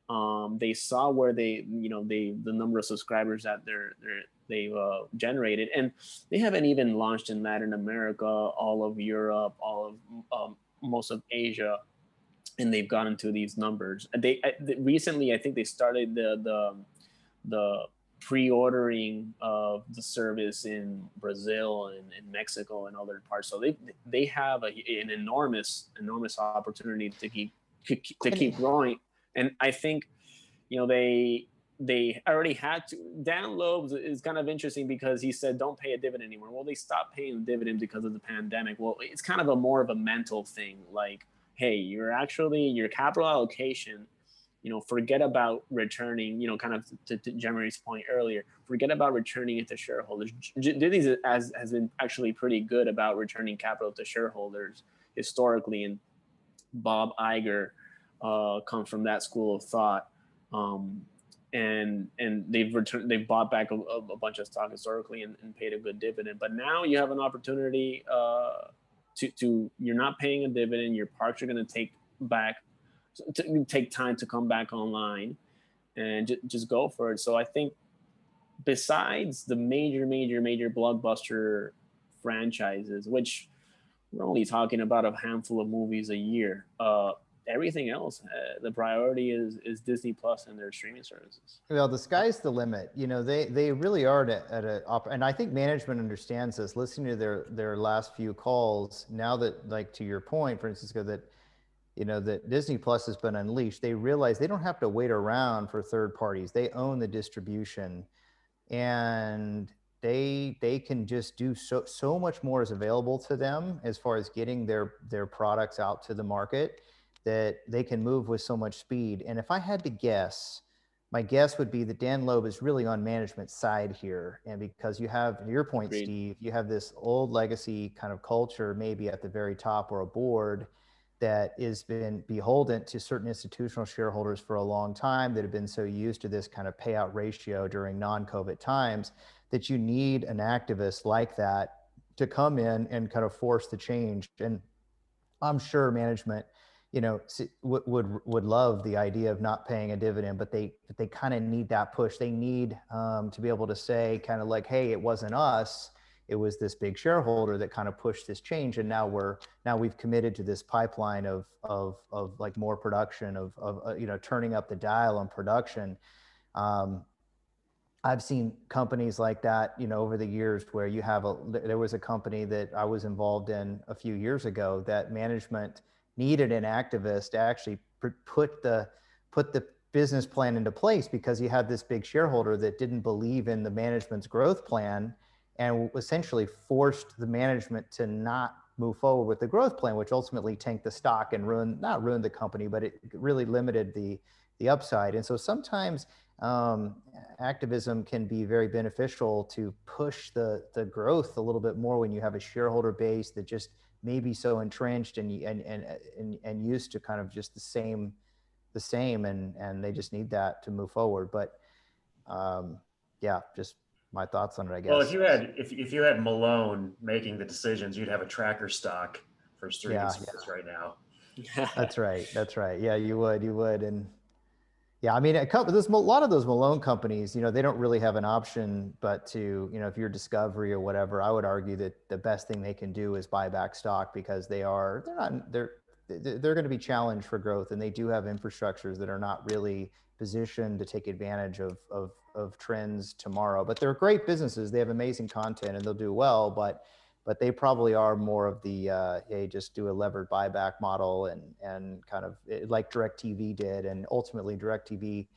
um, they saw where they you know they the number of subscribers that they're, they're they've uh, generated, and they haven't even launched in Latin America, all of Europe, all of um, most of Asia, and they've gotten to these numbers. They, they recently, I think they started the the the pre-ordering of the service in Brazil and in Mexico and other parts. So they they have a, an enormous enormous opportunity to keep to keep growing. And I think you know they they already had to. Dan Loeb is kind of interesting because he said don't pay a dividend anymore. Well, they stopped paying the dividend because of the pandemic. Well, it's kind of a more of a mental thing. Like, hey, you're actually your capital allocation you know, forget about returning, you know, kind of to, to Jeremy's point earlier, forget about returning it to shareholders. Disney has, has been actually pretty good about returning capital to shareholders historically. And Bob Iger uh, comes from that school of thought. Um, and and they've returned they've bought back a, a bunch of stock historically and, and, paid a good dividend but now you have an opportunity uh, to to you're not paying a dividend your parks are going to take back to take time to come back online and j- just go for it. So I think besides the major, major, major blockbuster franchises, which we're only talking about a handful of movies a year, uh, everything else, uh, the priority is is Disney Plus and their streaming services. Well, the sky's the limit. You know, they they really are at, at a and I think management understands this. Listening to their their last few calls, now that like to your point, Francisco, that you know that disney plus has been unleashed they realize they don't have to wait around for third parties. They own the distribution and they they can just do so so much more is available to them as far as getting their their products out to the market that they can move with so much speed. And if i had to guess my guess would be that dan loeb is really on management side here. And because you have your point Agreed. steve you have this old legacy kind of culture maybe at the very top or a board that has been beholden to certain institutional shareholders for a long time that have been so used to this kind of payout ratio during non-COVID times that you need an activist like that to come in and kind of force the change. And I'm sure management, you know, would would, would love the idea of not paying a dividend, but they but they kind of need that push. They need um, to be able to say, kind of like, "Hey, it wasn't us." It was this big shareholder that kind of pushed this change and now we're now we've committed to this pipeline of of of like more production of of uh, you know turning up the dial on production. Um, I've seen companies like that, you know, over the years where you have a, there was a company that I was involved in a few years ago that management needed an activist to actually put the, put the business plan into place because you had this big shareholder that didn't believe in the management's growth plan and essentially forced the management to not move forward with the growth plan, which ultimately tanked the stock and ruined, not ruined the company, but it really limited the, the upside. And so sometimes um, activism can be very beneficial to push the the growth a little bit more when you have a shareholder base that just may be so entrenched and and and and, and used to kind of just the same the same and and they just need that to move forward but um yeah just my thoughts on it i guess well if you had if, if you had malone making the decisions you'd have a tracker stock for streaming yeah, sports yeah. right now *laughs* that's right that's right yeah you would you would and yeah, I mean, a couple. There's a lot of those Malone companies. You know, they don't really have an option, but to you know, if you're Discovery or whatever, I would argue that the best thing they can do is buy back stock because they are they're not they're they're going to be challenged for growth, and they do have infrastructures that are not really positioned to take advantage of of of trends tomorrow. But they're great businesses. They have amazing content, and they'll do well. But but they probably are more of the uh, hey, just do a levered buyback model and and kind of eh, like Directv did, and ultimately Directv,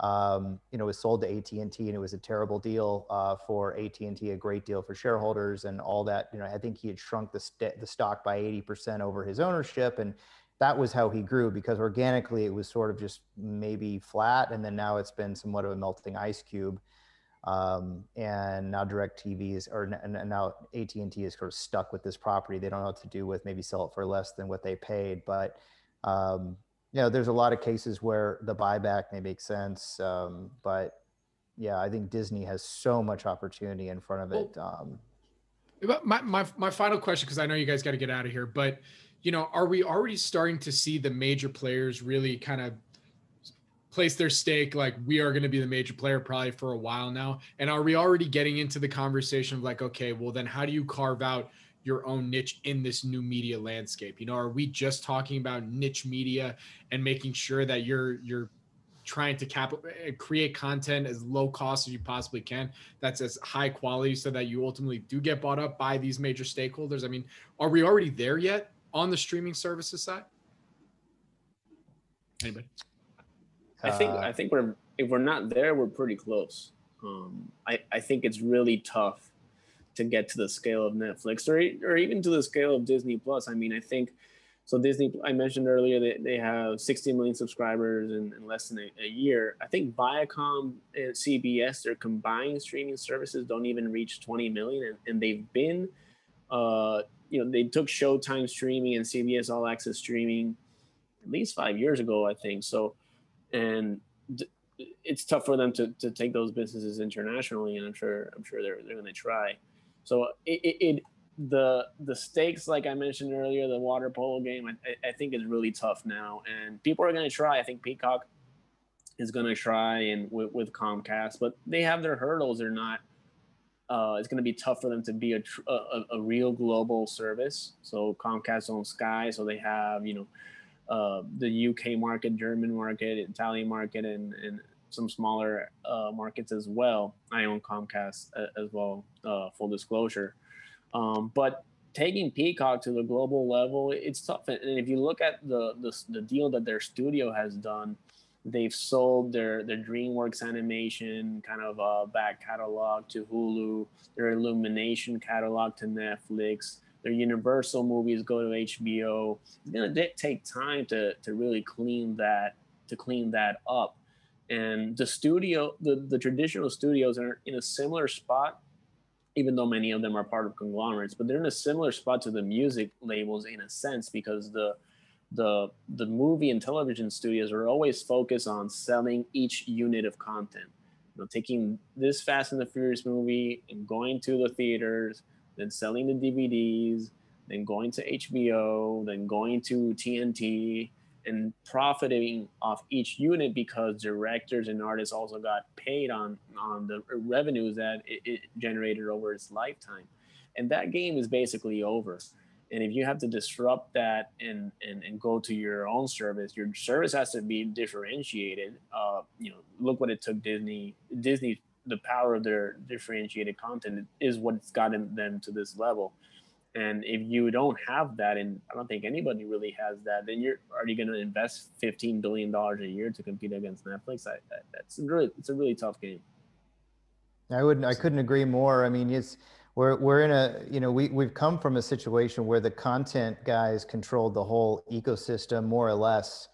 um, you know, was sold to AT and T, and it was a terrible deal uh, for AT and T, a great deal for shareholders, and all that. You know, I think he had shrunk the st- the stock by eighty percent over his ownership, and that was how he grew because organically it was sort of just maybe flat, and then now it's been somewhat of a melting ice cube. Um, and now DirecTV is, or and now AT and T is sort of stuck with this property. They don't know what to do with. Maybe sell it for less than what they paid. But um, you know, there's a lot of cases where the buyback may make sense. Um, but yeah, I think Disney has so much opportunity in front of it. Um, my my my final question, because I know you guys got to get out of here, but you know, are we already starting to see the major players really kind of place their stake like we are going to be the major player probably for a while now? And are we already getting into the conversation of like okay well then how do you carve out your own niche in this new media landscape? You know are we just talking about niche media and making sure that you're you're trying to cap eh, create content as low cost as you possibly can that's as high quality so that you ultimately do get bought up by these major stakeholders? I mean are we already there yet on the streaming services side anybody I think I think we're if we're not there, we're pretty close. Um, I I think it's really tough to get to the scale of Netflix or or even to the scale of Disney Plus. I mean, I think so. Disney, I mentioned earlier that they have 60 million subscribers in, in less than a, a, year. I think Viacom and CBS, their combined streaming services don't even reach 20 million, and, and they've been, uh, you know, they took Showtime streaming and CBS All Access streaming at least five years ago, I think. So and it's tough for them to, to take those businesses internationally and i'm sure i'm sure they're, they're going to try. So it, it, it, the the stakes like i mentioned earlier the water polo game i, I think is really tough now and people are going to try. I think peacock is going to try and with, with comcast but they have their hurdles. They're not uh, it's going to be tough for them to be a, a, a real global service so comcast owns sky so they have you know uh, the UK market, German market, Italian market, and, and some smaller uh, markets as well. I own Comcast uh, as well, uh, full disclosure. Um, but taking Peacock to the global level, it's tough. And if you look at the, the, the deal that their studio has done, they've sold their their DreamWorks animation kind of uh, back catalog to Hulu, their Illumination catalog to Netflix their Universal movies go to HBO. It's gonna take time to to really clean that to clean that up. And the studio, the, the traditional studios are in a similar spot, even though many of them are part of conglomerates, but they're in a similar spot to the music labels in a sense because the the the movie and television studios are always focused on selling each unit of content. You know, taking this Fast and the Furious movie and going to the theaters, then selling the DVDs, then going to HBO, then going to TNT, and profiting off each unit because directors and artists also got paid on on the revenues that it, it generated over its lifetime, and that game is basically over. And if you have to disrupt that and, and, and go to your own service, your service has to be differentiated. Uh, you know, look what it took Disney Disney the power of their differentiated content is what's gotten them to this level. And if you don't have that, and I don't think anybody really has that, then you're you going to invest fifteen billion dollars a year to compete against Netflix? I, that, that's really it's a really tough game. I wouldn't. I couldn't agree more. I mean, it's we're we're in a you know we we've come from a situation where the content guys controlled the whole ecosystem more or less,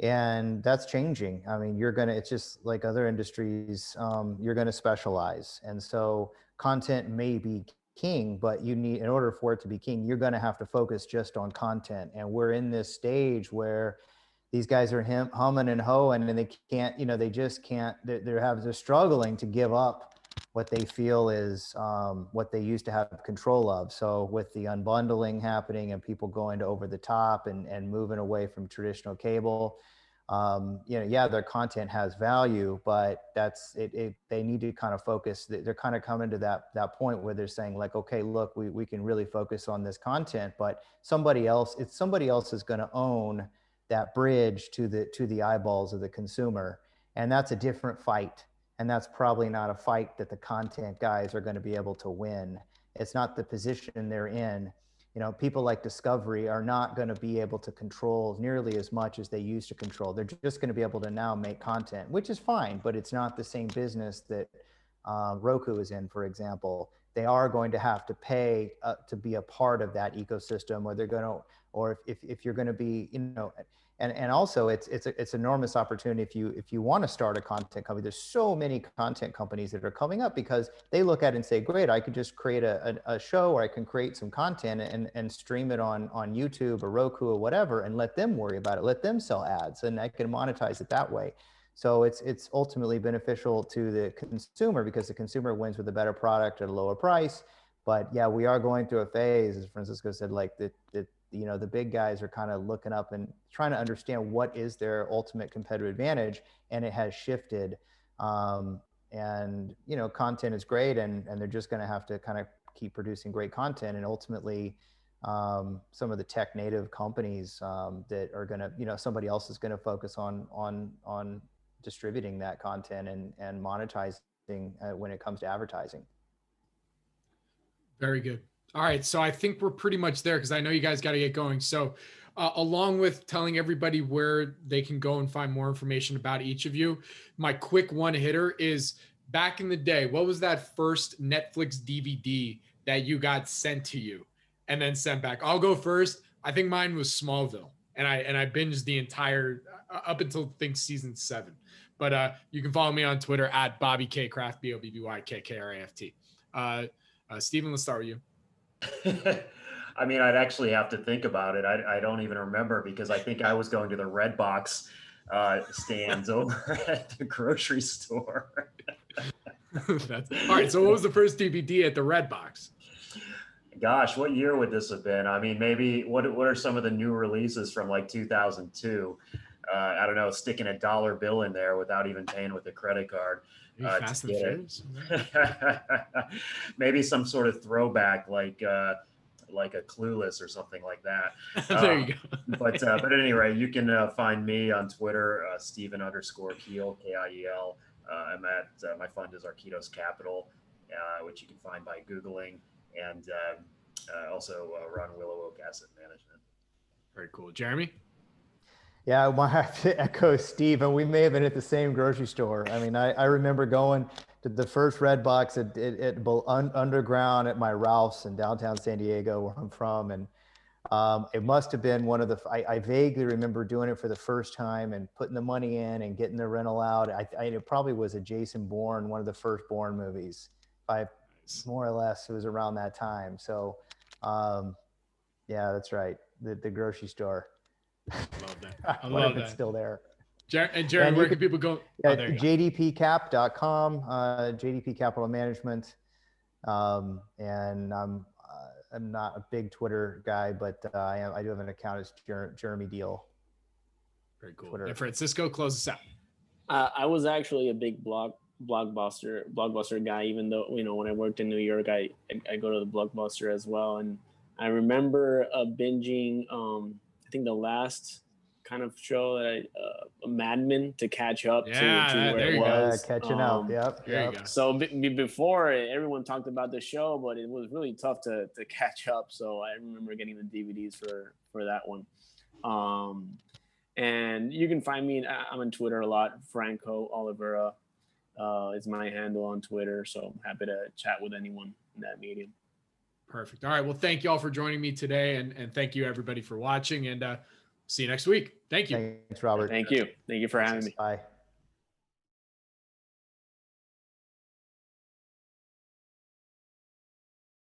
and that's changing. I mean, you're gonna. It's just like other industries. Um, you're gonna specialize, and so content may be king, but you need, in order for it to be king, you're to have to focus just on content. And we're in this stage where these guys are hum, humming and hoeing and they can't, you know, they just can't, they're, they're, have, they're struggling to give up what they feel is um, what they used to have control of. So with the unbundling happening and people going to over the top and, and moving away from traditional cable, um, you know, yeah, their content has value, but that's it, it, They need to kind of focus. They're kind of coming to that that point where they're saying like, okay, look, we we can really focus on this content, but somebody else, it's somebody else is going to own that bridge to the to the eyeballs of the consumer, and that's a different fight. And that's probably not a fight that the content guys are going to be able to win. It's not the position they're in. You know people like discovery are not going to be able to control nearly as much as they used to control. They're just going to be able to now make content which is fine but it's not the same business that uh, roku is in for example. They are going to have to pay uh, to be a part of that ecosystem or they're going to or if, if, if you're going to be you know and and also it's it's a, it's enormous opportunity if you if you want to start a content company. There's so many content companies that are coming up because they look at it and say great i could just create a, a, a show or i can create some content and and stream it on on youtube or roku or whatever and let them worry about it let them sell ads and i can monetize it that way. So it's it's ultimately beneficial to the consumer because the consumer wins with a better product at a lower price. But yeah we are going through a phase as francisco said like the, the you know the big guys are kind of looking up and trying to understand what is their ultimate competitive advantage and it has shifted. Um, and you know content is great and and they're just going to have to kind of keep producing great content and ultimately um, some of the tech native companies um, that are going to you know somebody else is going to focus on on on distributing that content and and monetizing uh, when it comes to advertising. Very good all right, so I think we're pretty much there because I know you guys got to get going. So, uh, along with telling everybody where they can go and find more information about each of you, my quick one hitter is back in the day, what was that first Netflix DVD that you got sent to you and then sent back? I'll go first. I think mine was Smallville, and I and I binged the entire uh, up until I think season seven. But uh, you can follow me on Twitter at Bobby K Kraft B O B B Y K K R A F T. Uh, uh, Steven, let's start with you. *laughs* I mean, I'd actually have to think about it. I, I, don't even remember because I think I was going to the Redbox uh, stands *laughs* over at the grocery store. *laughs* That's, all right. So, what was the first DVD at the Redbox? Gosh, what year would this have been? I mean, maybe what what are some of the new releases from like 2002? Uh, I don't know, sticking a dollar bill in there without even paying with a credit card. Uh, Fast and Furious. *laughs* Maybe some sort of throwback, like uh, like a Clueless or something like that. *laughs* there you go. *laughs* but uh, but at any rate, you can uh, find me on Twitter, uh, Steven underscore Kiel K I E L. Uh, I'm at uh, my fund is Arquitos Capital, uh, which you can find by googling, and um, uh, also uh, run Willow Oak Asset Management. Very cool, Jeremy. Yeah, I *laughs* have to echo Steve, and we may have been at the same grocery store. I mean, I, I remember going to the first Redbox at, at, at un, underground at my Ralph's in downtown San Diego, where I'm from, and um, it must have been one of the. I, I, vaguely remember doing it for the first time and putting the money in and getting the rental out. I, I it probably was a Jason Bourne, one of the first Bourne movies. I more or less it was around that time. So, um, yeah, that's right. The the grocery store. I love that. *laughs* I love that. It's still there. Jer- and Jerry, and where can people go? Yeah, oh, jdpcap.com, uh, JDP Capital Management. Um, and I'm, uh, I'm not a big Twitter guy, but uh, I, am, I do have an account as Jer- Jeremy Deal. Very cool. Twitter. And Francisco, close us out. Uh, I was actually a big blog blockbuster blockbuster guy even though you know when i worked in new york i i, I go to the blockbuster as well and i remember uh, binging um think the last kind of show that uh, a madman to catch up Yeah, to, to there where it you go. Yeah, was. catching Um, up. Yep. There you yep. go. So b- b- before everyone talked about the show, but it was really tough to, to catch up. So I remember getting the DVDs for for that one. Um, and you can find me. I- I'm on Twitter a lot. Franco Olivera uh, is my handle on Twitter. So I'm happy to chat with anyone in that medium. Perfect. All right. Well, thank you all for joining me today, and and thank you everybody for watching. And uh, see you next week. Thank you. Thanks, Robert. Thank you. Thank you for having me. Bye.